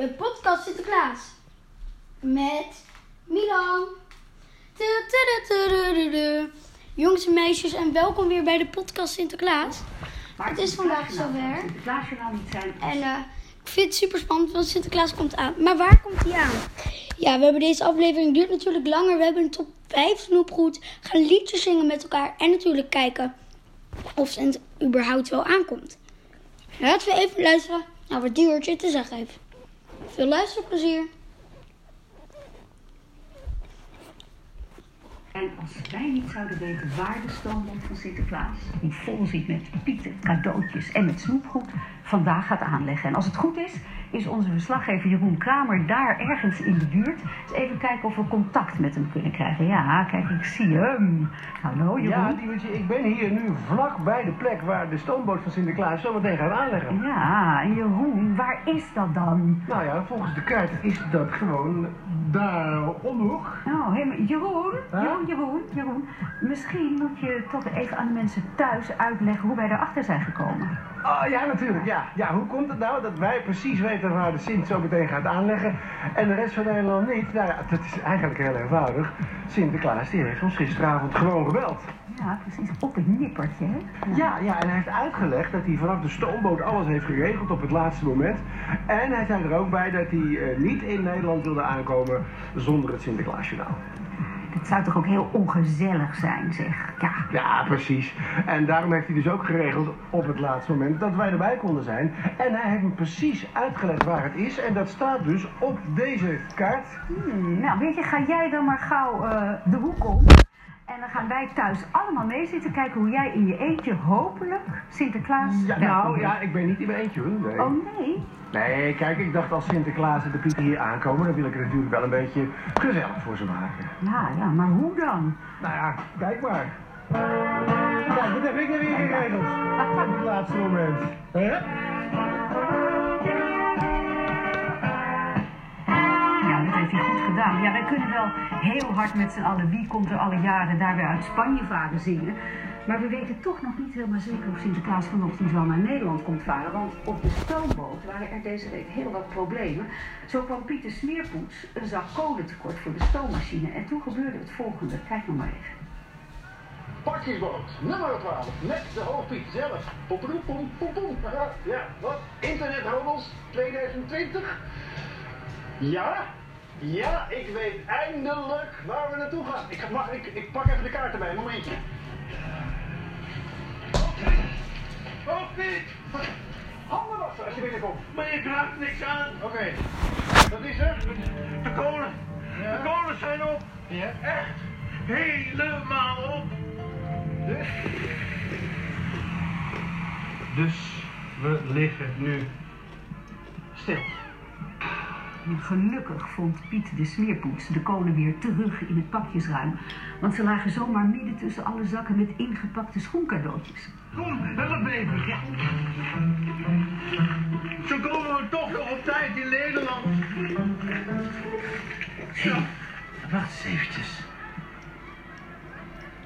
de podcast Sinterklaas. Met Milan. Jongens en meisjes, en welkom weer bij de podcast Sinterklaas. Het is vandaag zover. Sinterklaasjournaal niet zijn. En eh, ik vind het super spannend, want Sinterklaas komt aan. Maar waar komt hij aan? Ja, we hebben deze aflevering, duurt natuurlijk langer. We hebben een top 5 snoepgoed. Gaan liedjes zingen met elkaar. En natuurlijk kijken of Sint überhaupt wel aankomt. Laten we even luisteren naar wat Diewertje te zeggen heeft. Veel luisterplezier. En als wij niet zouden weten waar de stoomboot van Sinterklaas, die vol zit met pieten, cadeautjes en met snoepgoed, vandaag gaat aanleggen. En als het goed is, is onze verslaggever Jeroen Kramer daar ergens in de buurt. Dus even kijken of we contact met hem kunnen krijgen. Ja, kijk, ik zie hem. Hallo Ja, Jeroen. Diewertje, ik ben hier nu vlak bij de plek waar de stoomboot van Sinterklaas zometeen gaat aanleggen. Ja, en Jeroen, waar is dat dan? Nou ja, volgens de kaart is dat gewoon daar om de hoek. Nou, maar Jeroen, Huh? Jeroen, Jeroen, Jeroen. Misschien moet je toch even aan de mensen thuis uitleggen hoe wij daarachter zijn gekomen. Ah ja, natuurlijk. Ja. ja, hoe komt het nou dat wij precies weten waar de Sint zo meteen gaat aanleggen en de rest van Nederland niet? Nou ja, dat is eigenlijk heel eenvoudig. Sinterklaas die heeft ons gisteravond gewoon gebeld. Ja, precies. Op het nippertje, hè? Ja, ja, en hij heeft uitgelegd dat hij vanaf de stoomboot alles heeft geregeld op het laatste moment. En hij zei er ook bij dat hij eh, niet in Nederland wilde aankomen zonder het Sinterklaasjournaal. Het zou toch ook heel ongezellig zijn, zeg. Ja. Ja, precies. En daarom heeft hij dus ook geregeld op het laatste moment dat wij erbij konden zijn. En hij heeft me precies uitgelegd waar het is. En dat staat dus op deze kaart. Hmm, nou, weet je, ga jij dan maar gauw eh, de hoek om. En dan gaan wij thuis allemaal mee zitten kijken hoe jij in je eentje hopelijk Sinterklaas... Ja, nou ja, ik ben niet in mijn eentje hoor. Nee. Oh nee? Nee, kijk, ik dacht als Sinterklaas en de Pieten hier aankomen, dan wil ik het natuurlijk wel een beetje gezellig voor ze maken. Ja, ja, maar hoe dan? Nou ja, kijk maar. Kijk, wat heb ik er weer geregeld? Op het laatste moment. Hè? Ja, dat heeft hij goed gedaan. Ja, wij kunnen wel heel hard met z'n allen wie komt er alle jaren daar weer uit Spanje varen zingen. Maar we weten toch nog niet helemaal zeker of Sinterklaas vanochtend wel naar Nederland komt varen. Want op de stoomboot waren er deze week heel wat problemen. Zo kwam Pieter Smeerpoets een zak kolen tekort voor de stoommachine. En toen gebeurde het volgende. Kijk nog maar even. Pakjesboot, nummer 12, met de hoofdpiet zelf. Ja, wat? Internethandels 2020? Ja? Ja, ik weet eindelijk waar we naartoe gaan. Ik, mag, ik, ik pak even de kaart erbij, een momentje. Hoofdpiet! Handen wassen als je binnenkomt. Maar je krijgt niks aan. Oké, dat is er. De kolen. Ja. De kolen zijn op. Ja. Echt helemaal op. Dus? Dus we liggen nu stil. En gelukkig vond Piet de smeerpoets de kolen weer terug in het pakjesruim. Want ze lagen zomaar midden tussen alle zakken met ingepakte schoencadeautjes. Kom, help even. Zo komen we toch nog op tijd in Nederland. Hé, wacht eens eventjes.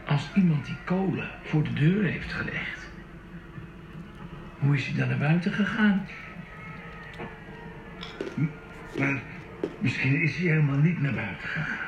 Als iemand die kolen voor de deur heeft gelegd, hoe is hij dan naar buiten gegaan? Maar misschien is hij helemaal niet naar buiten gegaan.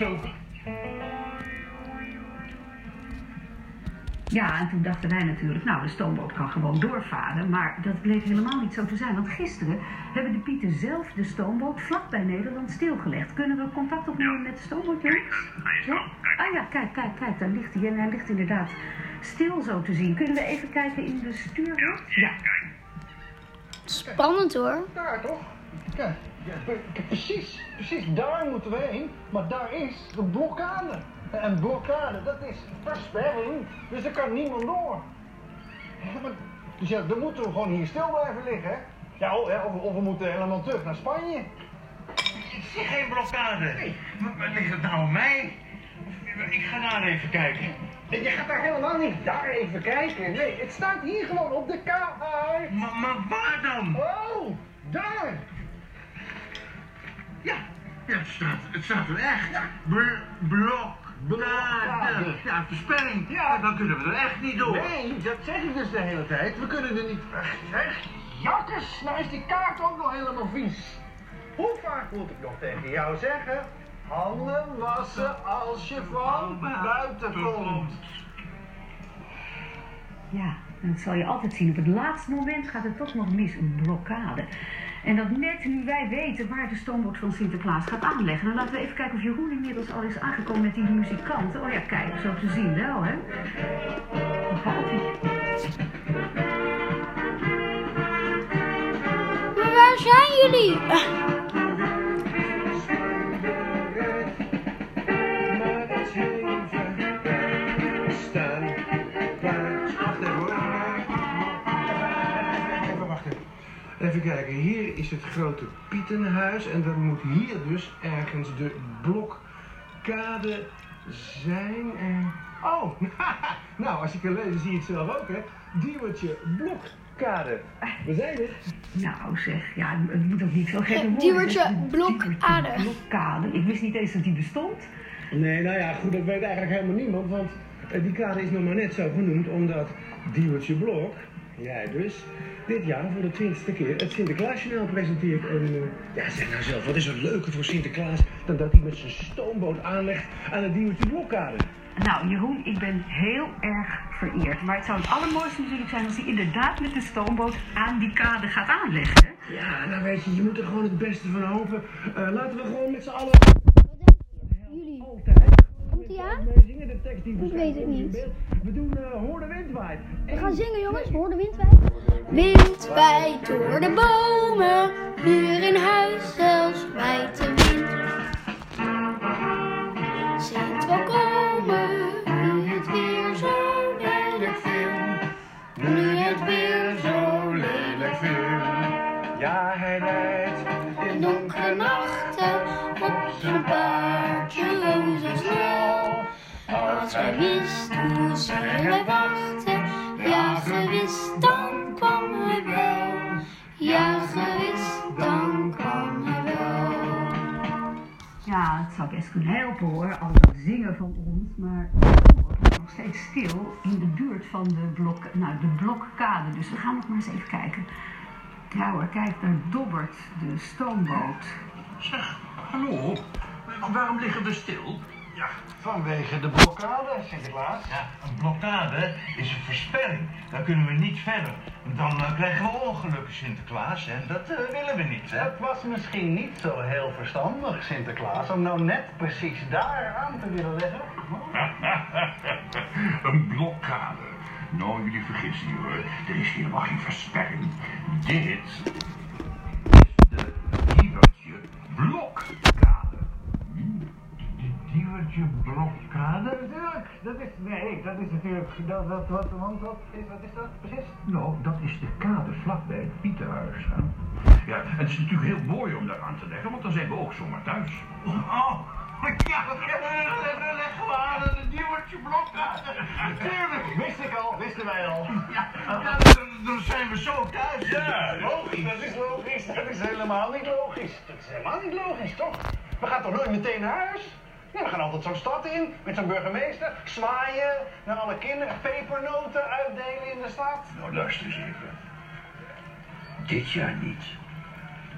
Ja, en toen dachten wij natuurlijk, nou, de stoomboot kan gewoon doorvaren. Maar dat bleek helemaal niet zo te zijn. Want gisteren hebben de Pieten zelf de stoomboot vlak bij Nederland stilgelegd. Kunnen we contact opnemen met de stoomboot, jongens? Ja? Ah ja, kijk, kijk, kijk, daar ligt hij. En hij ligt inderdaad stil zo te zien. Kunnen we even kijken in de stuurhut? Ja. Spannend hoor. Daar toch? Kijk, ja, pre- precies, precies daar moeten we heen. Maar daar is de blokkade. En blokkade, dat is versperring. Dus er kan niemand door. Ja, maar, dus ja, dan moeten we gewoon hier stil blijven liggen. Hè? Ja, of, ja, of, we moeten helemaal terug naar Spanje. Ik zie geen blokkade. Maar, maar ligt het nou aan mij? Ik ga daar even kijken. Je gaat daar helemaal niet daar even kijken. Nee, het staat hier gewoon op de kaart. Maar, maar waar dan? Oh, daar. Ja, ja het, staat, het staat er echt. Bl blok. Blokkade. Ja, verspelling. Ja. dan kunnen we er echt niet door. Nee, dat zeg ik dus de hele tijd. We kunnen er niet... Zeg, jakkes, nou is die kaart ook nog helemaal vies. Hoe vaak moet ik nog tegen jou zeggen? Handen wassen als je van buiten komt. Ja, dat zal je altijd zien. Op het laatste moment gaat het toch nog mis, een blokkade. En dat net nu wij weten waar de stoomboot van Sinterklaas gaat aanleggen. Dan laten we even kijken of Jeroen inmiddels al is aangekomen met die muzikanten. Oh ja, kijk, zo te zien wel, hè. Daar gaat hij. Maar waar zijn jullie? Even kijken, hier is het grote Pietenhuis en dan moet hier dus ergens de blokkade zijn. En... Oh, nou als je kan lezen zie je het zelf ook hè. Diewertje blokkade. We zijn er. Nou zeg, ja, het moet ook niet zo gek worden. Diewertje blokkade. Blokkade. Ik wist niet eens dat die bestond. Nee, nou ja, goed, dat weet eigenlijk helemaal niemand, want eh, die kade is nog maar net zo genoemd omdat Diewertje Blok, jij dus, dit jaar voor de twintigste keer het Sinterklaasjournaal presenteert. En eh, ja, zeg nou zelf, wat is er leuker voor Sinterklaas dan dat hij met zijn stoomboot aanlegt aan de Diewertje Blokkade? Nou, Jeroen, ik ben heel erg vereerd. Maar het zou het allermooiste natuurlijk zijn als hij inderdaad met de stoomboot aan die kade gaat aanleggen. hè? Ja, nou weet je, je moet er gewoon het beste van hopen. Eh, laten we gewoon met z'n allen Jullie. altijd... Komt die aan? mee zingen, de tekst die Ik weet het niet. We doen eh Hoor de Wind waait. We gaan zingen, jongens. Hoor de wind waait. Wind waait door de bomen. Hier in huis zelfs waait de wind. Sint wel wij wachten, ja gewist dan kwam hij wel. Ja gewist dan kwam hij wel. Ja, het zou best kunnen helpen hoor, al dat zingen van ons. Maar nog steeds stil in de buurt van de, blok, nou, de blokkade. Dus we gaan nog maar eens even kijken. Ja hoor, kijk, daar dobbert de stoomboot. Zeg, hallo. Waarom liggen we stil? Ja, vanwege de blokkade, Sinterklaas. Ja, een blokkade is een verspelling. Dan kunnen we niet verder. Dan eh, krijgen we ongelukken, Sinterklaas. En dat eh, willen we niet, hè? Het was misschien niet zo heel verstandig, Sinterklaas, om nou net precies daar aan te willen leggen. een blokkade. Nou, jullie vergissen je hoor. Er is helemaal geen versperring. Dit is de. Die Diewertje blokkade? Natuurlijk, dat is, nee, dat is natuurlijk, dat, dat, wat, want wat is, wat is dat precies? Nou, dat is de kade vlakbij het Pieterhuis. hè. Ja, het is natuurlijk heel mooi om daar aan te leggen, want dan zijn we ook zomaar thuis. Oh, ja, leggen we aan de Diewertje blokkade. Natuurlijk. Wist ik al, wisten wij al. Ja, ja, dan, dan zijn we zo thuis. Ja, Logisch, dat is logisch, dat is helemaal niet logisch. Dat is helemaal niet logisch, toch? We gaan toch nooit meteen naar huis? Nee, we gaan altijd zo'n stad in, met zo'n burgemeester, zwaaien naar alle kinderen, pepernoten uitdelen in de stad. Nou, luister eens even. Dit jaar niet.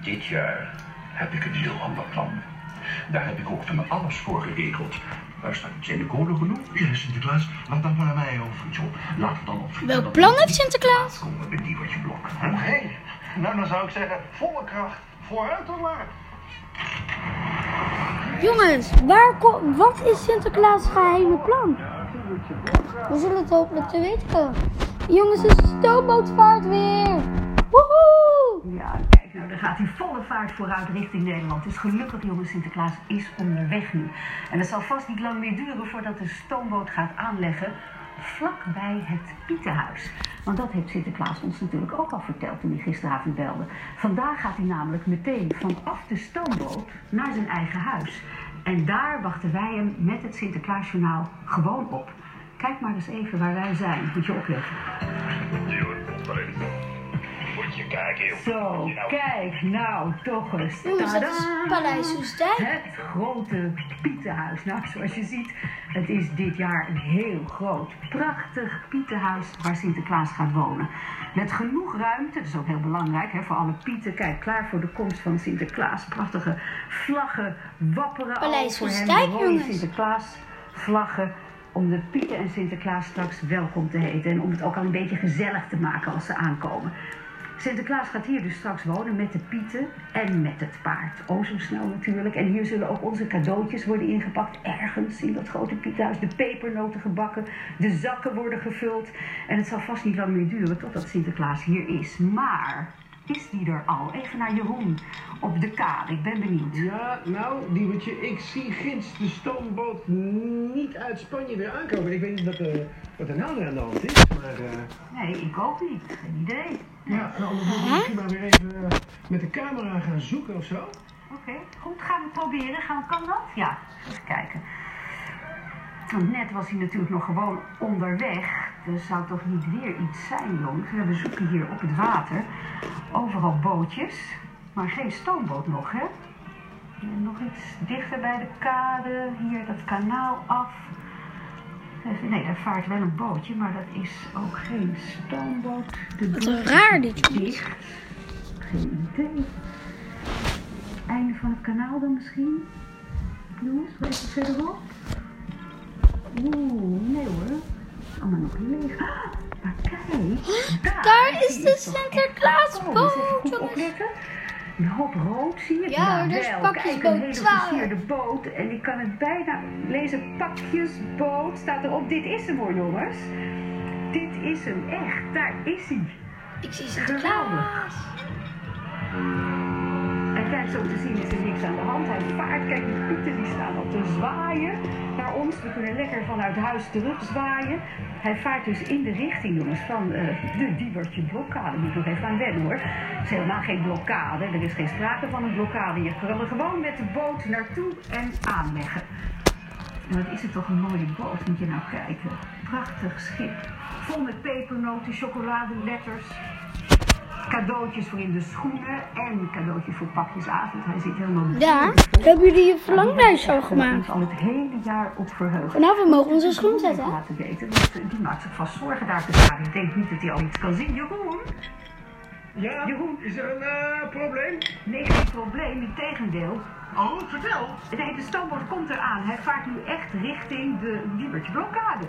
Dit jaar heb ik een heel ander plan. Daar heb ik ook van alles voor geregeld. Luister, zijn de kolen genoeg? Ja, Sinterklaas, laat dat maar naar mij over. Zo, laten we dan op Welk plan heeft Sinterklaas? komen met die wat je blok. Oké, nou dan zou ik zeggen, volle kracht, vooruit dan maar. Jongens, waar wat is Sinterklaas' geheime plan? We zullen het hopelijk te weten komen. Jongens, de stoomboot vaart weer. Woehoe! Ja, kijk, nou, dan gaat hij volle vaart vooruit richting Nederland. Dus gelukkig, jongens, Sinterklaas is onderweg nu. En het zal vast niet lang meer duren voordat de stoomboot gaat aanleggen vlakbij het Pietenhuis. Want dat heeft Sinterklaas ons natuurlijk ook al verteld toen hij gisteravond belde. Vandaag gaat hij namelijk meteen vanaf de stoomboot naar zijn eigen huis. En daar wachten wij hem met het Sinterklaasjournaal gewoon op. Kijk maar eens even waar wij zijn. Moet je opletten. Moet je kijken, joh. Zo, kijk nou toch eens. Jongens, dat is! Paleis. Het grote Pietenhuis. Nou, zoals je ziet, het is dit jaar een heel groot, prachtig Pietenhuis waar Sinterklaas gaat wonen. Met genoeg ruimte, dat is ook heel belangrijk hè, voor alle Pieten. Kijk, klaar voor de komst van Sinterklaas. Prachtige vlaggen wapperen al Paleis voor hem. Jongens. Sinterklaas vlaggen om de Pieten en Sinterklaas straks welkom te heten. En om het ook al een beetje gezellig te maken als ze aankomen. Sinterklaas gaat hier dus straks wonen met de pieten en met het paard. Oh, zo snel natuurlijk. En hier zullen ook onze cadeautjes worden ingepakt. Ergens in dat grote pietenhuis. De pepernoten gebakken. De zakken worden gevuld. En het zal vast niet lang meer duren totdat Sinterklaas hier is. Maar is die er al? Even naar Jeroen op de kade. Ik ben benieuwd. Ja, nou, Diewertje, ik zie ginds de stoomboot niet uit Spanje weer aankomen. Ik weet niet wat, eh, wat er nou weer aan de hand is, maar... eh, Nee, ik ook niet. Geen idee. ja, nou, moeten we misschien maar weer even eh, met de camera gaan zoeken of zo. Oké, goed. Gaan we proberen? Gaan, kan dat? Ja, even kijken. Want net was hij natuurlijk nog gewoon onderweg. Er zou toch niet weer iets zijn, jongens. We zoeken hier op het water. Overal bootjes. Maar geen stoomboot nog, hè? En nog iets dichter bij de kade. Hier dat kanaal af. Nee, daar vaart wel een bootje, maar dat is ook geen stoomboot. De Wat raar dit, dicht. Geen idee. Einde van het kanaal dan misschien? Jongens, even verderop. Oeh, nee hoor. Allemaal nog leeg. Maar kijk, Daar is de Sinterklaasboot. Dus goed jongens. Een hoop rood zie je. Ja, daar is wel. pakjesboot Kijk, een hele 12. versierde boot. En ik kan het bijna lezen. Pakjesboot staat erop. Dit is hem hoor, jongens. Dit is hem, echt. Daar is hij. Ik zie Sinterklaas. Kijk, zo te zien is er niks aan de hand. Hij vaart. Kijk, de pieten die staan al te zwaaien naar ons. We kunnen lekker vanuit huis terug zwaaien. Hij vaart dus in de richting, jongens, van eh, de Diebertje blokkade. Moet nog even aan wennen, hoor. Het is helemaal geen blokkade. Er is geen sprake van een blokkade. Je kan er gewoon met de boot naartoe en aanleggen. En wat is het toch een mooie boot, moet je nou kijken. Prachtig schip. Vol met pepernoten, chocoladeletters. Cadeautjes voor in de schoenen en cadeautjes voor pakjesavond. Hij zit helemaal Ja, hebben jullie je verlanglijst al Daar gemaakt? ons al het hele jaar op verheugen. Vanavond mogen we onze schoen zetten. Laten weten, want die maakt zich vast zorgen daar te staan. Ik denk niet dat hij al iets kan zien. Jeroen? Ja, Jeroen? is er een eh, probleem? Nee, geen probleem. Integendeel. Oh, vertel. Nee, de stoomboot komt eraan. Hij vaart nu echt richting de Diebertje blokkade.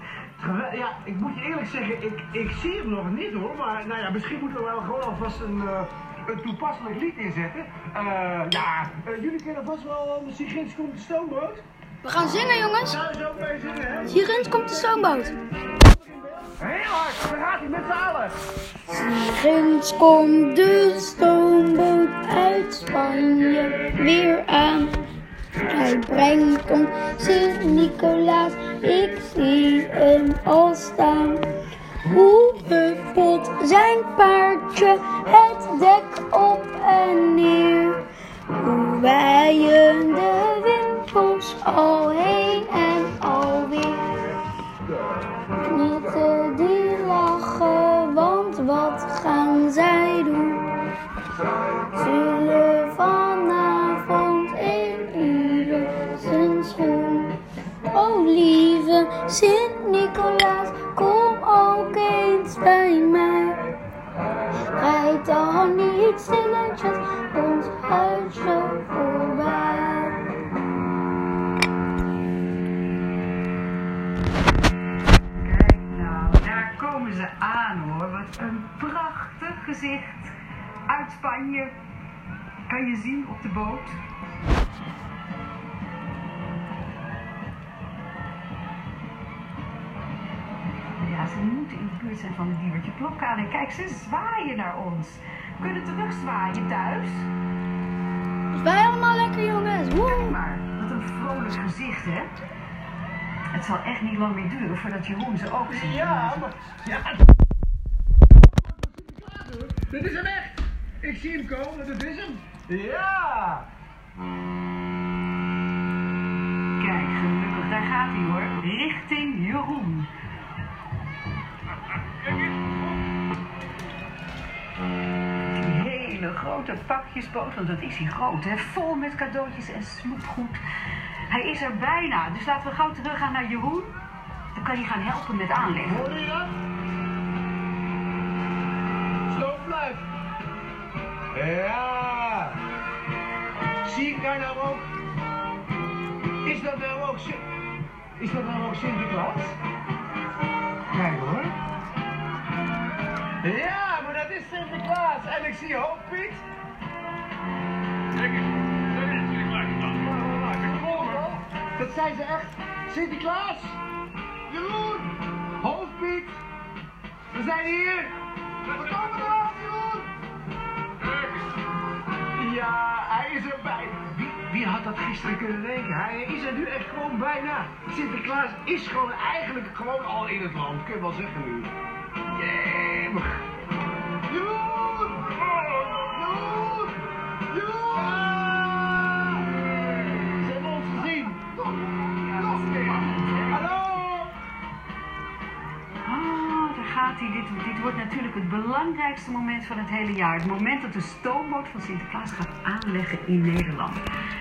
Ja, ik moet je eerlijk zeggen, ik, ik zie hem nog niet hoor, maar nou ja, misschien moeten we wel gewoon alvast een, eh, een toepasselijk lied inzetten. Eh, ja, eh, jullie kennen vast wel uh, misschien Ginds komt de stoomboot. We gaan zingen, jongens. Je ook mee zingen, hè? Hierin komt de stoomboot. Heel hard, daar gaat hij met z'n allen. Ginds komt de stoomboot uit Spanje weer aan. Hij brengt ons Sint-Nicolaas, ik zie hem al staan. Hoe huppelt zijn paardje het dek op en neer. Hoe waaien de wimpels al heen en alweer. Nieten die lachen, want wat gaan zij doen? Zullen vanavond in ieder zijn schoen. O lieve Sint-Nicolaas, kom ook eens bij mij. Rijd dan niet stilletjes ons huisje voorbij. Kijk nou, daar komen ze aan hoor. Wat een prachtig gezicht. Uit Spanje. Kan je zien op de boot. Ja, ze moeten in de buurt zijn van de Diewertje Blokkade. Kijk, ze zwaaien naar ons. We kunnen terugzwaaien thuis. Wij allemaal lekker jongens. Kijk Woe! maar, wat een vrolijk gezicht, hè? Het zal echt niet lang meer duren voordat Jeroen ze ook ziet. Ja, maar... Ja. Dit is hem echt. Ik zie hem komen, dat is hem. Ja! Kijk, gelukkig, daar gaat hij hoor. Richting Jeroen. Die hele grote pakjes want dat is hij groot, hè? vol met cadeautjes en snoepgoed. Hij is er bijna, dus laten we gauw terug gaan naar Jeroen. Dan kan hij gaan helpen met aanleggen. Hoor je dat? Ja. Zie ik daar nou ook? Is dat nou ook Is dat nou ook Sinterklaas? Kijk hoor. Ja, maar dat is Sinterklaas. En ik zie hoop Piet. Kijk eens. Dat zijn ze echt. Sinterklaas. Jeroen. Hoofdpiet. We zijn hier. We komen eraan, Jeroen. Ja, hij is erbij. Wie, wie had dat gisteren kunnen denken? Hij is er nu echt gewoon bijna. Sinterklaas is gewoon eigenlijk gewoon al in het land. Kun je wel zeggen nu. Jeroen! Wordt natuurlijk het belangrijkste moment van het hele jaar. Het moment dat de stoomboot van Sinterklaas gaat aanleggen in Nederland.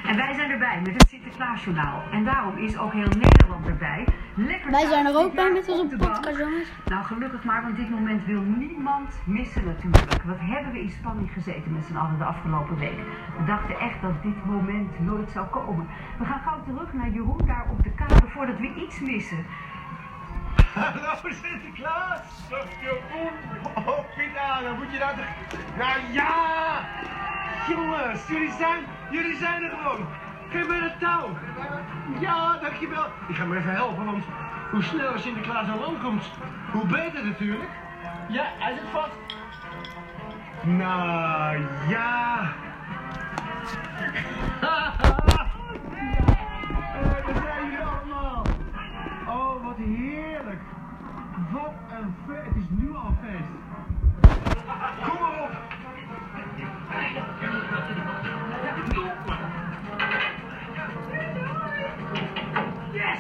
En wij zijn erbij met het Sinterklaasjournaal. En daarom is ook heel Nederland erbij. Lekker Wij zijn er ook bij met onze podcast, jongens. Nou, gelukkig maar, want dit moment wil niemand missen natuurlijk. Wat hebben we in spanning gezeten met z'n allen de afgelopen week. We dachten echt dat dit moment nooit zou komen. We gaan gauw terug naar Jeroen daar op de kade voordat we iets missen. Hallo Sinterklaas! Dag Jeroen! Oh, Piet Aarde, moet je nou toch... Nou ja! Jongens, jullie zijn, jullie zijn er gewoon! Geef mij het touw! Ja, dankjewel! Ik ga me even helpen, want hoe sneller Sinterklaas aan land komt, hoe beter natuurlijk. Ja, hij zit vast. Nou, ja! Eh, Daar zijn jullie allemaal! Oh, wat heerlijk. Wat een feest. Het is nu al feest. Kom maar op. Yes!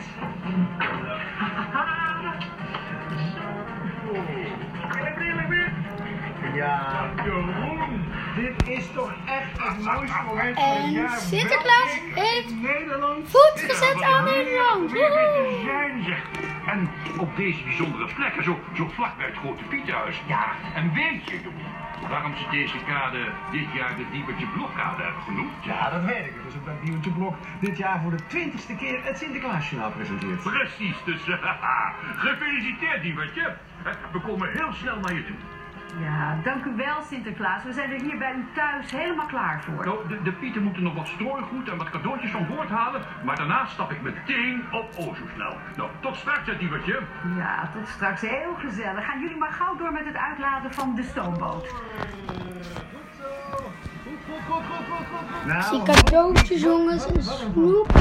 Ja, Jeroen, dit is toch echt het mooiste moment van het En jaar. Sinterklaas Welkom heeft voet gezet aan Nederland. Woehoe. En op deze bijzondere plekken, zo, zo vlak bij het Grote Pieterhuis. Ja, en weet je, waarom ze deze kade dit jaar de Diebertje Blokkade hebben genoemd? Ja, dat weet ik. Dus omdat Diewertje Blok dit jaar voor de twintigste keer het Sinterklaasjournaal presenteert. Precies, dus gefeliciteerd, Diebertje. We komen heel snel naar je toe. Ja, dank u wel Sinterklaas. We zijn er hier bij u thuis helemaal klaar voor. Nou, de, de Pieten moeten nog wat strooigoed en wat cadeautjes van boord halen, maar daarna stap ik meteen op Ozosnel. Nou, tot straks, hè, Diebertje. Ja, tot straks. Heel gezellig. Gaan jullie maar gauw door met het uitladen van de stoomboot. Goed zo. Goed, goed, goed, goed, goed, goed, goed. Nou, Zie cadeautjes, jongens, en snoep.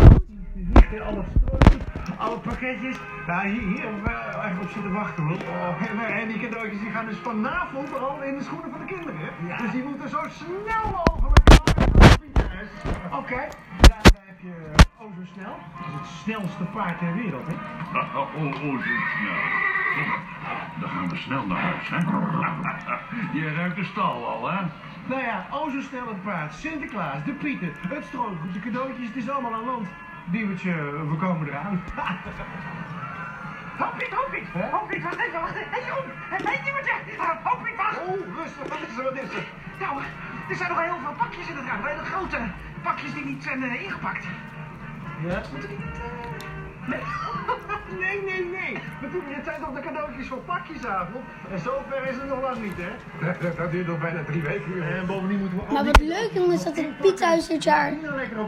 Hier, alle strooitjes, alle pakketjes. Nou, hier, hier hebben we eigenlijk op zitten wachten hoor. Oh, en, eh, en die cadeautjes die gaan dus vanavond al in de schoenen van de kinderen. Dus die moeten zo snel mogelijk. Oké, daar, daar heb je uh, Ozo Snel. Dat is het snelste paard ter wereld, hè? Oh, oh, oh, zo snel. Dan gaan we snel naar huis, hè? Je ruikt de stal al, hè? Nou ja, Ozo Snel het paard, Sinterklaas, de Pieten, het strooigoed, de cadeautjes, het is allemaal aan land. Diewertje, we komen eraan. Hoppiet, hoppiet, hoppiet, wacht even, wacht even. Hé, Jeroen, hé, Diewertje, hoppiet, wacht. Oh, rustig, wat is er, wat is er? Nou, er zijn nog heel veel pakjes in het raam. Hele grote pakjes die niet zijn eh, ingepakt. Ja? Nee, nee, nee. Natuurlijk, dit zijn toch de cadeautjes voor pakjesavond? En zover is het nog lang niet, hè? Dat, dat duurt nog bijna drie weken. En bovendien moeten we niet- wat leuk, jongens, is dat het Piethuis dit jaar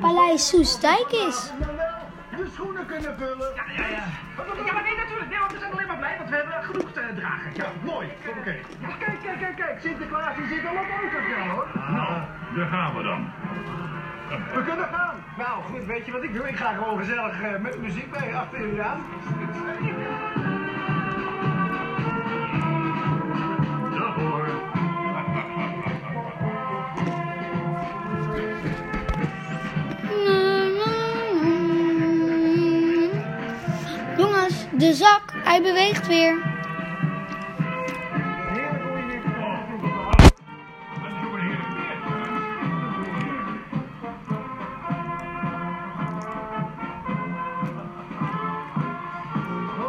Paleis Soestdijk is. Schoenen kunnen vullen. Ja, ja, ja. Ja, maar nee, natuurlijk. Nee, want we zijn alleen maar blij, want we hebben genoeg te dragen. Ja, mooi. Oké. Kijk, kijk, kijk, kijk. Sinterklaas die zit al op autosnel, hoor. Nou, daar gaan we dan. We kunnen gaan. Nou, goed, weet je wat ik doe? Ik ga gewoon gezellig eh, met muziek bij achter jullie aan. zak. Hij beweegt weer.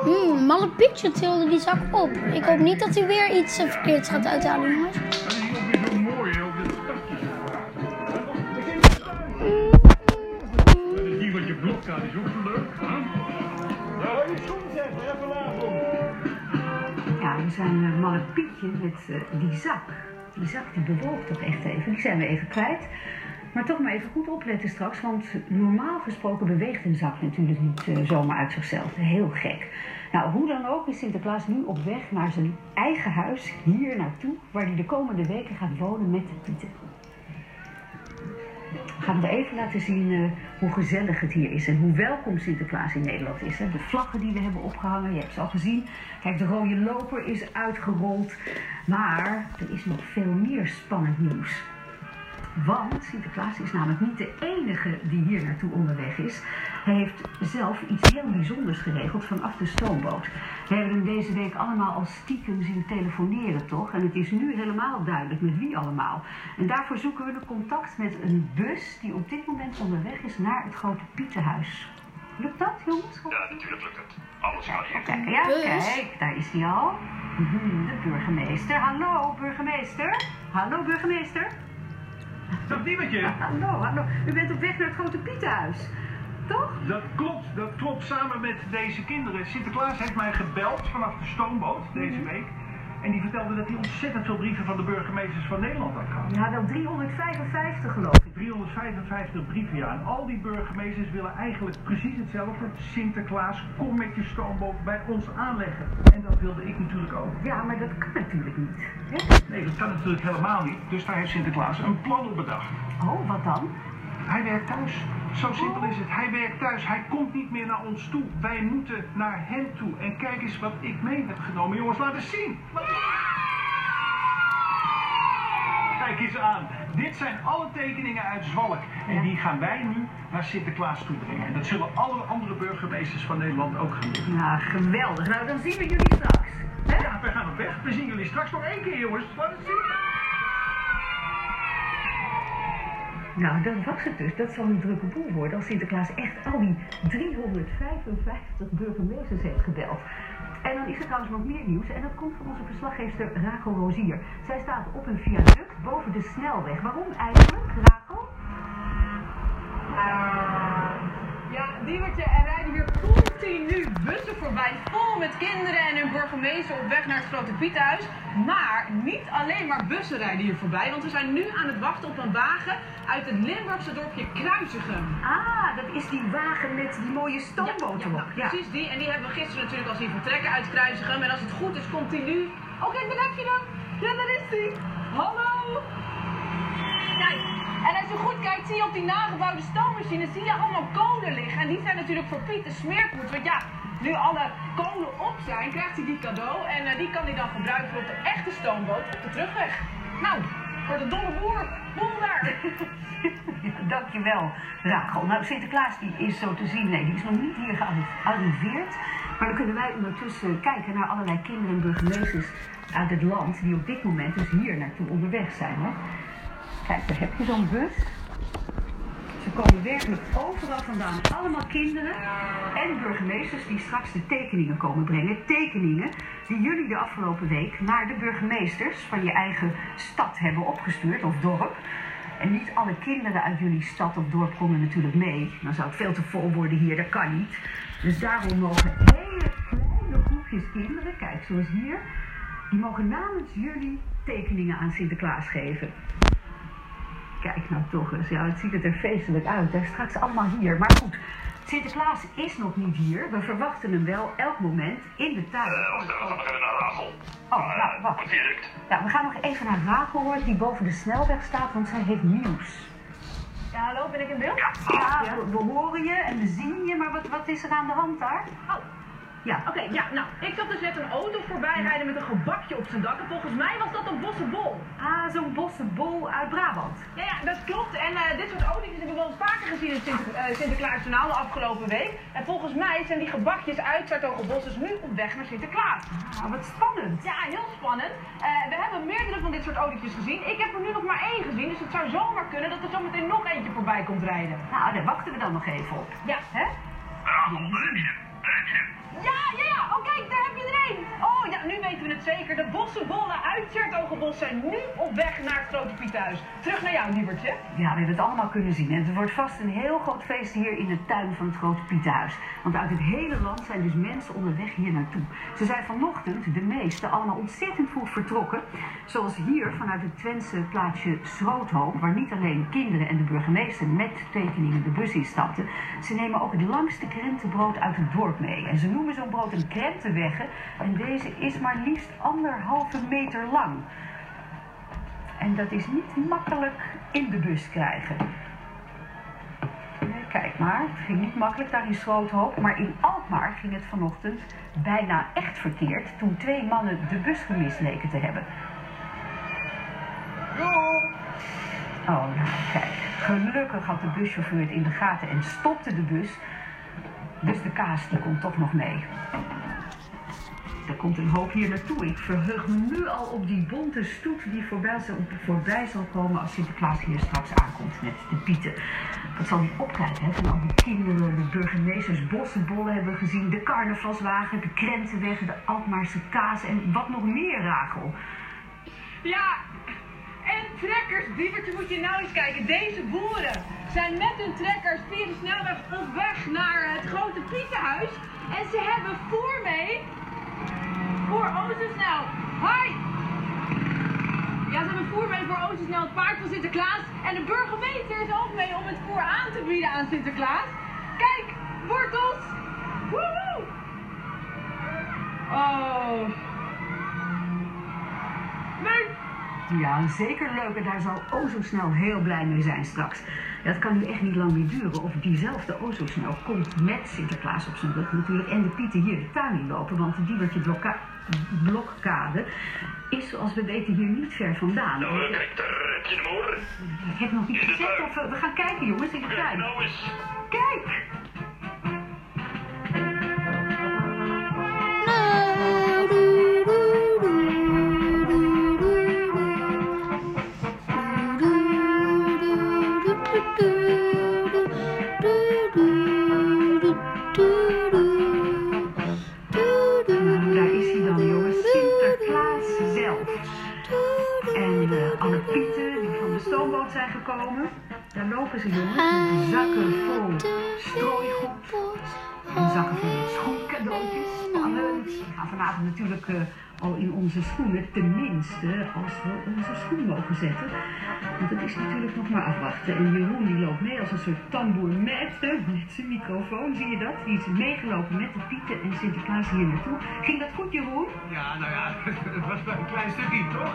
Hmm, malle pietje tilde die zak op. Ik hoop niet dat hij weer iets eh, verkeerds gaat uithalen, jongens. Zijn eh, malle Pietje met eh, die zak. Die zak die bewoog toch echt even. Die zijn we even kwijt. Maar toch maar even goed opletten straks. Want normaal gesproken beweegt een zak natuurlijk niet eh, zomaar uit zichzelf. Heel gek. Nou, hoe dan ook is Sinterklaas nu op weg naar zijn eigen huis. Hier naartoe. Waar hij de komende weken gaat wonen met de Pieten. We gaan nog even laten zien eh, hoe gezellig het hier is en hoe welkom Sinterklaas in Nederland is. Hè. De vlaggen die we hebben opgehangen, je hebt ze al gezien. Kijk, de rode loper is uitgerold. Maar er is nog veel meer spannend nieuws. Want Sinterklaas is namelijk niet de enige die hier naartoe onderweg is. Hij heeft zelf iets heel bijzonders geregeld vanaf de stoomboot. We hebben hem deze week allemaal al stiekem zien telefoneren, toch? En het is nu helemaal duidelijk met wie allemaal. En daarvoor zoeken we de contact met een bus die op dit moment onderweg is naar het Grote Pietenhuis. Lukt dat, jongens? Ja, natuurlijk lukt het. Alles gaat hier. Kijk, ja, kijk, daar is hij al. Mhm, De burgemeester. Hallo, burgemeester. Hallo, burgemeester. Dat diewertje, Hallo, hallo. U bent op weg naar het Grote Pietenhuis. Toch? dat klopt. Dat klopt samen met deze kinderen. Sinterklaas heeft mij gebeld vanaf de stoomboot deze week. En die vertelde dat hij ontzettend veel brieven van de burgemeesters van Nederland had gehad. Ja, wel 355 geloof ik. 355 brieven, ja. En al die burgemeesters willen eigenlijk precies hetzelfde. Sinterklaas, kom met je stoomboot bij ons aanleggen. En dat wilde ik natuurlijk ook. Ja, maar dat kan natuurlijk niet. Hè? Nee, dat kan natuurlijk helemaal niet. Dus daar heeft Sinterklaas een plan op bedacht. Oh, wat dan? Hij werkt thuis. Zo simpel is het. Hij werkt thuis. Hij komt niet meer naar ons toe. Wij moeten naar hem toe. En kijk eens wat ik mee heb genomen. Jongens, laat eens zien. Wat- Kijk eens aan. Dit zijn alle tekeningen uit Zwalk. En die gaan wij nu naar Sinterklaas toe brengen. En dat zullen alle andere burgemeesters van Nederland ook gaan doen. Nou, geweldig. Nou, dan zien we jullie straks. Hè? Ja, we gaan op weg. We zien jullie straks nog één keer, jongens. Laat het zien. Nou, dat was het dus. Dat zal een drukke boel worden als Sinterklaas echt al die 355 burgemeesters heeft gebeld. En dan is er trouwens nog meer nieuws en dat komt van onze verslaggever Rachel Rozier. Zij staat op een viaduct boven de snelweg. Waarom eigenlijk, Rachel? Ja, Diewertje, er rijden hier continu bussen voorbij, vol met kinderen en hun burgemeester op weg naar het Grote Pietenhuis. Maar niet alleen maar bussen rijden hier voorbij, want we zijn nu aan het wachten op een wagen uit het Limburgse dorpje Kruisigem. Ah, dat is die wagen met die mooie stoomboot ja, nou, precies die. En die hebben we gisteren natuurlijk al zien vertrekken uit Kruisigem. En als het goed is, komt hij nu... Kijk, daar heb je hem. Ja, daar is hij. Hallo. Kijk, en als je goed kijkt, zie je op die nagebouwde stoommachine, zie je allemaal kolen liggen. En die zijn natuurlijk voor Piet de smeerpoets. Want ja, nu alle kolen op zijn, krijgt hij die cadeau. En eh, die kan hij dan gebruiken op de echte stoomboot op de terugweg. Nou, voor de dolle boer, boel daar. Dankjewel, Rachel. Nou, Sinterklaas die is zo te zien, nee, die is nog niet hier gearriveerd. Maar dan kunnen wij ondertussen kijken naar allerlei kinderen en burgemeesters uit het land die op dit moment dus hier naartoe onderweg zijn. Hè? Kijk, daar heb je zo'n bus. Ze komen werkelijk overal vandaan. Allemaal kinderen en burgemeesters die straks de tekeningen komen brengen. Tekeningen die jullie de afgelopen week naar de burgemeesters van je eigen stad hebben opgestuurd of dorp. En niet alle kinderen uit jullie stad of dorp konden natuurlijk mee. Dan zou het veel te vol worden hier, dat kan niet. Dus daarom mogen hele kleine groepjes kinderen, kijk zoals hier, die mogen namens jullie tekeningen aan Sinterklaas geven. Kijk nou toch eens, ja, het ziet er feestelijk uit. Hij is straks allemaal hier. Maar goed, Sinterklaas is nog niet hier. We verwachten hem wel elk moment in de tuin. Eh, wacht we gaan nog even naar Rachel. Oh, nou, wacht. Komt direct. Ja, we gaan nog even naar Rachel hoor, die boven de snelweg staat, want zij heeft nieuws. Ja, hallo, ben ik in beeld? Ja, we, we horen je en we zien je, maar wat, wat is er aan de hand daar? Oh, Ja, Oké, ja, nou, ik zag dus net een auto voorbij rijden met een gebakje op zijn dak. En volgens mij was dat een bossenbol. ah, zo'n bossenbol uit Brabant. Ja, ja, dat klopt. En eh, dit soort autootjes hebben we wel eens vaker gezien in het Sinter, eh, Sinterklaasjournaal de afgelopen week. En volgens mij zijn die gebakjes uit Sartogenbos dus nu op weg naar Sinterklaas. Ah, wat spannend. Ja, heel spannend. Eh, we hebben meerdere van dit soort autootjes gezien. Ik heb er nu nog maar één gezien, dus het zou zomaar kunnen dat er zometeen nog eentje voorbij komt rijden. Nou, daar wachten we dan nog even op. Ja, hè? Rachel, daar heb je. Daar heb je. Ja, ja, ja, oké. weten we het zeker. De bossenbollen uit Tjertogenbos zijn nu op weg naar het Grote Pietenhuis. Terug naar jou, Liebertje. Ja, we hebben het allemaal kunnen zien. En het wordt vast een heel groot feest hier in de tuin van het Grote Pietenhuis. Want uit het hele land zijn dus mensen onderweg hier naartoe. Ze zijn vanochtend, de meeste, allemaal ontzettend vroeg vertrokken. Zoals hier vanuit het Twentse plaatsje Schroothoop, waar niet alleen kinderen en de burgemeester met tekeningen de bus instapten. Ze nemen ook het langste krentenbrood uit het dorp En ze noemen zo'n brood een krentenwegge. En deze is maar liefst anderhalve meter lang. En dat is niet makkelijk in de bus krijgen. Kijk maar, het ging niet makkelijk daar in Schroothoop. Maar in Alkmaar ging het vanochtend bijna echt verkeerd toen twee mannen de bus gemist leken te hebben. Oh, nou kijk. Gelukkig had de buschauffeur het in de gaten en stopte de bus. Dus de kaas die komt toch nog mee. Er komt een hoop hier naartoe. Ik verheug me nu al op die bonte stoet die voorbij zal, voorbij zal komen als Sinterklaas hier straks aankomt met de pieten. Wat zal die opkijken, hè? Van al die kinderen, de burgemeesters, bossenbollen hebben gezien, de carnavalswagen, de krentenweg, de Alkmaarse kaas en wat nog meer, Rachel. Ja, en trekkers, Liebertje moet je nou eens kijken. Deze boeren zijn met hun trekkers via de snelweg op weg naar het grote Pietenhuis. En ze hebben voer mee voor Ozensnel. Hi! Ja, ze hebben voer mee voor Ozensnel, het paard van Sinterklaas. En de burgemeester is ook mee om het voer aan te bieden aan Sinterklaas. Kijk, wortels! Woehoe! Oh. Nee, Ja, zeker leuk. En daar zal O zo snel heel blij mee zijn straks. Het kan nu echt niet lang meer duren of diezelfde O zo snel komt met Sinterklaas op zijn rug natuurlijk. En de Pieten hier de tuin in lopen. Want de Diebertje blokka- blokkade is zoals we weten hier niet ver vandaan. Nou, kijk, daar heb je hem hoor. Ik heb nog niet gezegd of we, we gaan kijken jongens in de Kijk tuin. nou eens. Kijk! Zijn gekomen, daar lopen ze jongens met zakken vol strooigoed en zakken vol schoencadeautjes. Spannend. We gaan vanavond natuurlijk eh, al in onze schoenen, tenminste als we onze schoen mogen zetten. Want het is natuurlijk nog maar afwachten. En Jeroen die loopt mee als een soort tamboer met, hè, met zijn microfoon, zie je dat? Die is meegelopen met de pieten en Sinterklaas hier naartoe. Ging dat goed Jeroen? Ja, nou ja, het was maar een klein stukje, toch?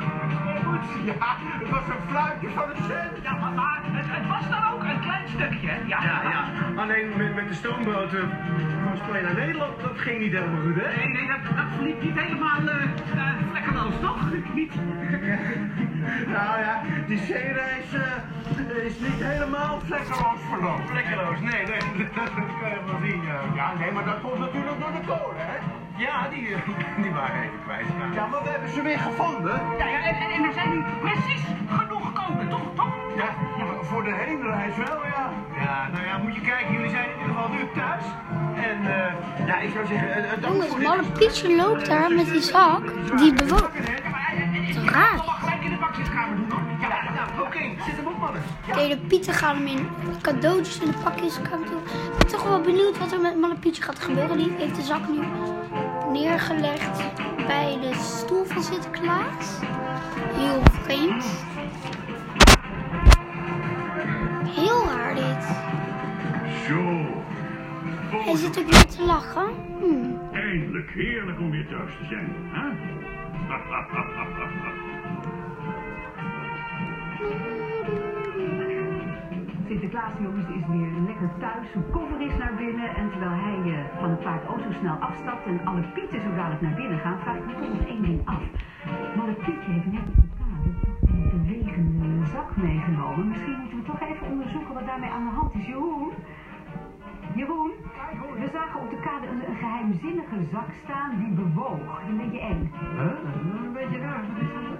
Goed, ja, het was een fluitje van een cent. Ja, maar, maar het, het was dan ook een klein stukje, hè? Ja, Ja, ja, alleen met, met de stoomboot eh, van Spanje naar Nederland, dat ging niet helemaal goed, hè? Nee, nee, dat, dat verliep niet helemaal vlekkeloos, toch? Niet? Nou ja, die zeereis eh, is niet helemaal vlekkeloos verlopen. Vlekkeloos, nee, nee, dat kan je wel zien, ja. Ja, nee, maar dat komt natuurlijk door de kolen, hè? Ja, die, die waren even kwijt. Ja, maar we hebben ze weer gevonden. Ja, ja, en, en, er zijn nu precies genoeg gekomen, toch? toch? Ja, voor de heenreis wel, ja. Ja, nou ja, moet je kijken, jullie zijn in ieder geval nu thuis. En eh, ja, ik zou zeggen, eh, dank Jongens. Malle Pietje loopt daar met die zak. Die eh, eh, ik raar. zal maar gelijk in de bakjeskamer doen, hoor. Ja, Ja, nou, oké, zet hem op, mannen. Oké, de Pieten gaan hem in cadeautjes in de pakjes doen. Ik ben toch wel benieuwd wat er met Malle Pietje gaat gebeuren. Die heeft de zak nu neergelegd bij de stoel van Sinterklaas. Heel vreemd. Hij zit ook weer te lachen. Hmm. Eindelijk heerlijk om weer thuis te zijn. Hè? Sinterklaas jongens is weer lekker thuis. Zijn koffer is naar binnen. En terwijl hij eh, van het paard ook zo snel afstapt en alle pieten zo dadelijk naar binnen gaan, vraag ik me toch nog één ding af. Malle Pietje heeft net toch die bewegende zak meegenomen. Misschien moeten we toch even onderzoeken wat daarmee aan de hand is. Jeroen? Jeroen? We zagen op de kade een, een geheimzinnige zak staan die bewoog. Een beetje eng. Huh? Een beetje raar.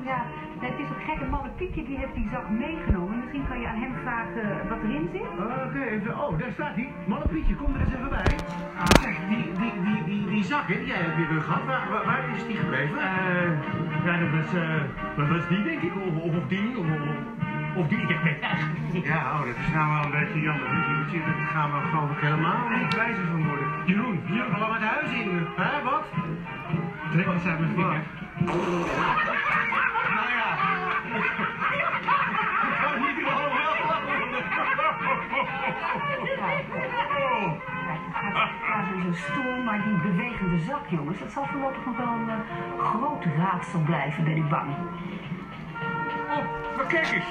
Ja, het is een gekke malle Pietje die heeft die zak meegenomen. Misschien kan je aan hem vragen wat erin zit? Oké, even. Oh, daar staat hij. Malle Pietje, kom er eens even bij. Zeg, die, die, die, die, die zak, hè, die jij hebt rug gehad, waar, waar, waar is die gebleven? Eh, ja, dat was, eh, dat was die, denk ik. Of, of, of die, of, of, of die. Ik niet. Ja, oh, dat is nou wel een beetje jammer. hè. Die- die- Daar gaan we geloof ik helemaal niet wijzer van worden. Jeroen, Ja, gewoon het huis in. Hè, wat? trek eens uit mijn vinger. Nou ja. Ik kan niet gewoon wel Kijk, het gaat qua zo'n stoel, maar die bewegende zak, jongens, dat zal voorlopig nog wel een eh, groot raadsel blijven, ben ik bang. Oh, maar kijk eens.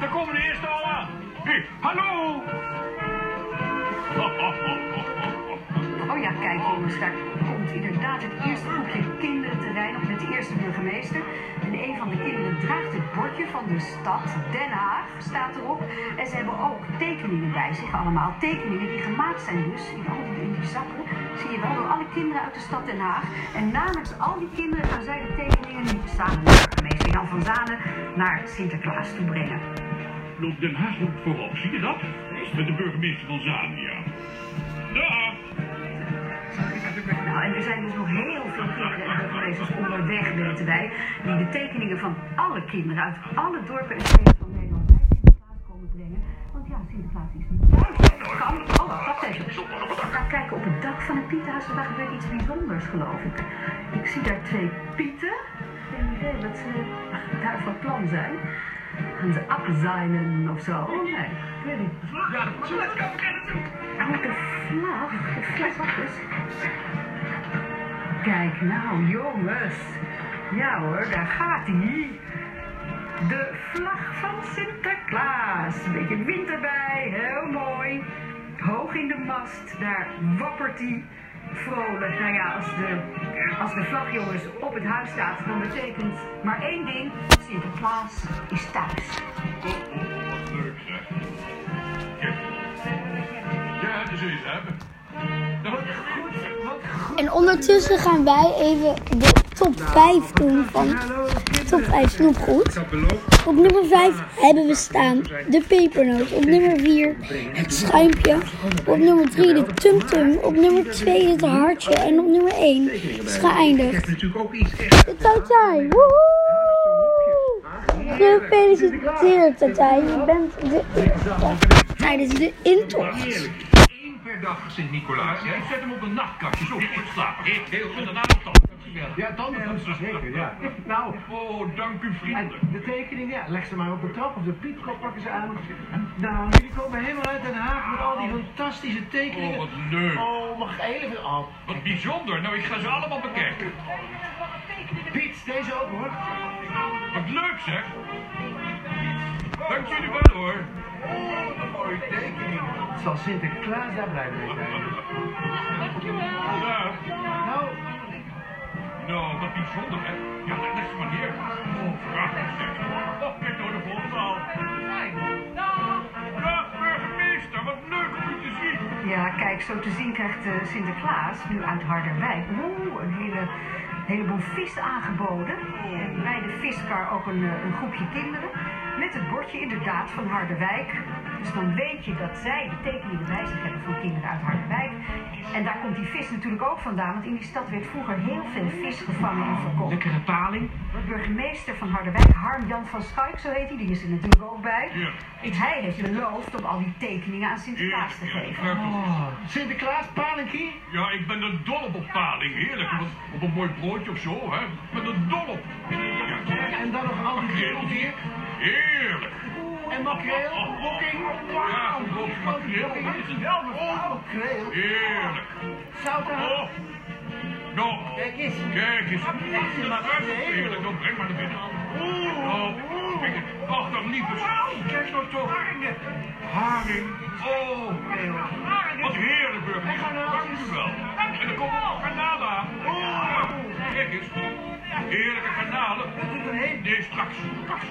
Daar komen de eerste al aan. Hé, hallo! Oh ja, kijk jongens, daar inderdaad het eerste groepje kinderenterrein op met de eerste burgemeester. En een van de kinderen draagt het bordje van de stad Den Haag, staat erop. En ze hebben ook tekeningen bij zich allemaal. Tekeningen die gemaakt zijn dus, in al die, in die zakken, zie je wel, door alle kinderen uit de stad Den Haag. En namens al die kinderen gaan zij de tekeningen nu samen met burgemeester Jan van Zanen naar Sinterklaas toe brengen. Loopt Den Haag ook voorop, zie je dat? Met de burgemeester van Zambia. Dag! Nou, en er zijn dus nog heel veel kinderen en burgemeesters onderweg, weten wij, die de tekeningen van alle kinderen uit alle dorpen en steden van Nederland bij Sinterklaas komen brengen. Want ja, Sinterklaas is niet thuis. Kan. Oh, wacht even. Ik ga kijken op het dak van een Pietenhuis, daar gebeurt iets bijzonders, geloof ik. Ik zie daar twee Pieten. Geen idee wat ze daar van plan zijn. Gaan ze abzeilen of zo? Oh nee, ik weet niet. Ja, dat moet beginnen doen. Oh, de vlag. De vlag, wacht eens. Kijk nou, jongens. Ja hoor, daar gaat hij. De vlag van Sinterklaas. Een beetje wind erbij, heel mooi. Hoog in de mast, daar wappert hij. Vrolijk. Nou ja, als de, als de vlag, jongens, op het huis staat, dan betekent maar één ding. Sinterklaas is thuis. Wat leuk zeg. Kijk. Ja, dat eens hebben. Dat was goed. En ondertussen gaan wij even de top 5 doen van top 5 snoepgoed. Op nummer 5 hebben we staan de pepernoot. Op nummer 4 het schuimpje. Op nummer 3 de tumtum. Op nummer 2 het hartje. En op nummer 1 is geëindigd. De Tatai. Gefeliciteerd Tatai. Je bent de tijdens de intocht. Dag Sint-Nicolaas. Ja, ik zet hem op een nachtkastje, zo goed slapen. Heel goed, daarna nog dan. Ja, tandenpoetsen zeker, ja. Nou, Oh, dank u en vriendelijk. de tekening, ja, leg ze maar op de trap of de pietkop pakken ze aan. Nou, jullie komen helemaal uit Den Haag met al die fantastische tekeningen. Oh, wat leuk. Oh, mag ik even... Oh, Wat bijzonder. Nou, ik ga ze allemaal bekijken. Piet, deze ook hoor. Wat leuk zeg. Dank jullie wel hoor. Mooie tekening. Zal Sinterklaas daar blij mee zijn? Ja. Nou, Nou, wat bijzonder hè. Ja, ze maar neer. Oh, prachtig zeg. Oh, kijk nou de volgende al. Dag burgemeester, wat leuk om u te zien. Ja, kijk, zo te zien krijgt eh, Sinterklaas nu uit Harderwijk oeh, een hele, heleboel vis aangeboden. En bij de viskar ook een, eh, een groepje kinderen. Met het bordje inderdaad van Harderwijk. Dus dan weet je dat zij de tekeningen bij zich hebben van kinderen uit Harderwijk. En daar komt die vis natuurlijk ook vandaan. Want in die stad werd vroeger heel veel vis gevangen en verkocht. lekkere paling. De burgemeester van Harderwijk, Harm Jan van Schuik, zo heet hij, die is er natuurlijk ook bij. Ja. En hij heeft beloofd om al die tekeningen aan Sinterklaas te geven. Ja, Oh, Sinterklaas, palinkie? Ja, ik ben er dol op op paling. Heerlijk. Op, een- op een mooi broodje of zo, hè. Ik ben er dol op. Ja. En dan nog al die kerels hier. Heerlijk. En makreel, bokking. Ja, een broodje makreel. Dat is. Oh, makreel. Heerlijk. Zouthout. Oh. Nou, Kijk eens. kijk eens. Heerlijk. Nou, breng maar naar binnen. Oh, kijk eens. Ach, dat lieve. Kijk nou toch. Haring. Oh. Wat heerlijk, burgemeester. Dank u wel. En er komt nog garnalen aan. Oh. Kijk eens. Heerlijke garnalen. Nee, straks. Straks.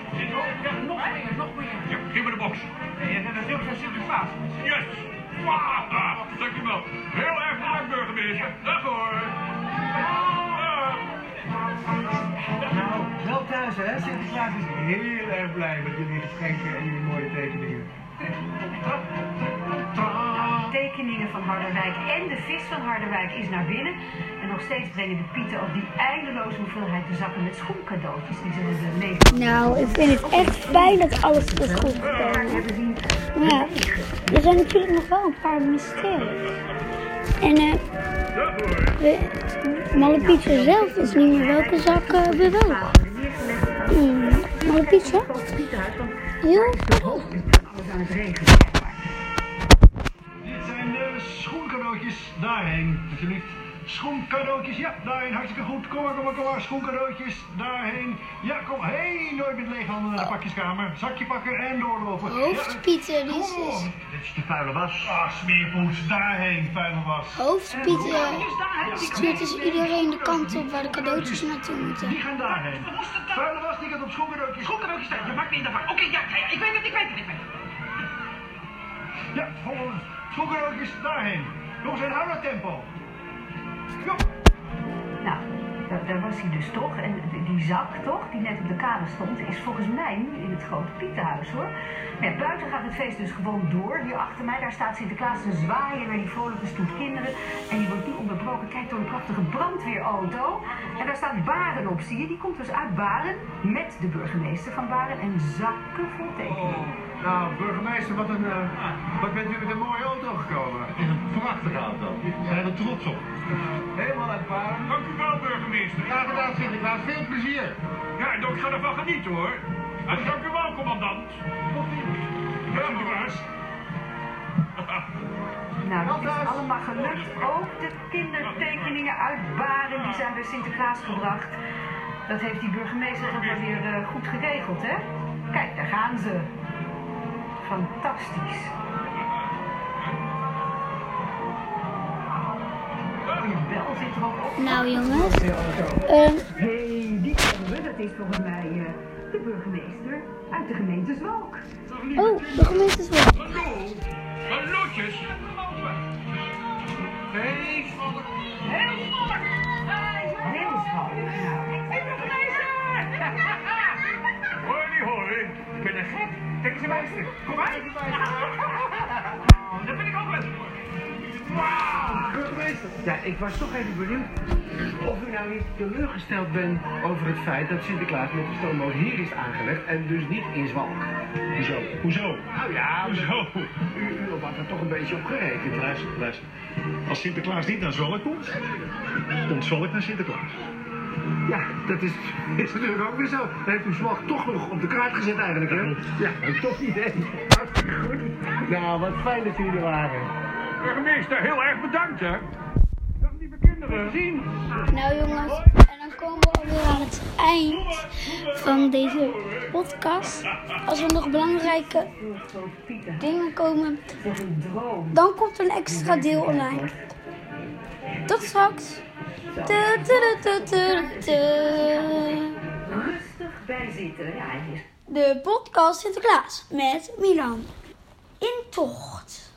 Ja, nog meer, nog meer. Ja, geef me de box. En dat is ook van Sinterklaas. Yes! Ah, dankjewel. Heel erg bedankt, burgemeester. Dag hoor. Nou, wel thuis hè. Sinterklaas is heel erg blij met jullie geschenken en jullie mooie tekeningen. Harderwijk en de vis van Harderwijk is naar binnen. En nog steeds brengen de pieten ook die eindeloze hoeveelheid de zakken met schoencadeautjes die ze hebben meegenomen. Nou, ik vind het echt fijn dat alles is goed gekomen. Maar ja, er zijn natuurlijk nog wel een paar mysteries. En eh, we, Malle zelf is niet meer welke zak eh, bewoog. Hmm, Malle Pietje? Heel daarheen, alsjeblieft. Schoencadeautjes, ja, daarheen, hartstikke goed. Kom maar, kom maar, kom maar, schoencadeautjes, daarheen. Ja, kom, hé, nooit met lege handen naar de pakjeskamer. Zakje pakken en doorlopen. Dus... op. Dit is de vuile was. Ah, smeerpoets, daarheen, vuile was. Hoofdpieten stuurt dus iedereen de kant op waar de cadeautjes naartoe moeten. Die gaan daarheen. Vuile was, die gaat op schoencadeautjes. Schoencadeautjes, je maakt niet daarvan. Oké, ja, ja, ja, ik weet het, ik weet het, ik weet het. Ja, volgende. Schoencadeautjes, daarheen. En hou dat tempo. Nou, daar, daar was hij dus toch. En die- die zak toch, die net op de kade stond, is volgens mij nu in het grote Pietenhuis hoor. Ja, buiten gaat het feest dus gewoon door. Hier achter mij, daar staat Sinterklaas te zwaaien naar die vrolijke stoet kinderen. En die wordt nu onderbroken, kijk door een prachtige brandweerauto. En daar staat Baren op, zie je? Die komt dus uit Baren met de burgemeester van Baren en zakken vol tekeningen. Nou, burgemeester, wat, een, eh, wat bent u met een mooie auto gekomen? Een prachtige auto. We zijn er trots op. Helemaal uit Baren. Dank u wel, burgemeester. Graag gedaan, Sinterklaas. Veel plezier. Ja, en ik ga ervan genieten hoor. En dank u wel, commandant. Ja, Sinterklaas. Nou, dat is allemaal gelukt. Ook de kindertekeningen uit Baren, die zijn bij Sinterklaas gebracht. Dat heeft die burgemeester wel weer eh, goed geregeld, hè? Kijk, daar gaan ze. Fantastisch. Er. Nou jongens, ehm, hey, die we. Dat is volgens mij eh, de burgemeester uit de gemeente Zwalk. oh, de gemeente wel. Hallo. Hallootjes. Hey, Svalk. Heel Zwalk. Heel Zwalk. Kom maar. Oh, dat vind ik ook leuk. Burgemeester. Ja, ik was toch even benieuwd of u nou niet teleurgesteld bent over het feit dat Sinterklaas met de stoomboot hier is aangelegd en dus niet in Zwalk. Hoezo? Hoezo? Nou ja, Hoezo? u, u had er toch een beetje op gerekend. Luister, luister. Als Sinterklaas niet naar Zwolle komt, komt Zwolle naar Sinterklaas. Ja, dat is, is natuurlijk ook weer zo. Dan heeft u Zwalk toch nog op de kaart gezet eigenlijk, hè? Ja, een top idee. Hartstikke goed. Nou, wat fijn dat jullie er waren. Burgemeester, heel erg bedankt hè. Dag lieve kinderen. Zien. Nou jongens, en dan komen we alweer aan het eind van deze podcast. Als er nog belangrijke dingen komen, dan komt er een extra deel online. Tot straks. Rustig bijzitten. De podcast Sinterklaas met Milan. In tocht.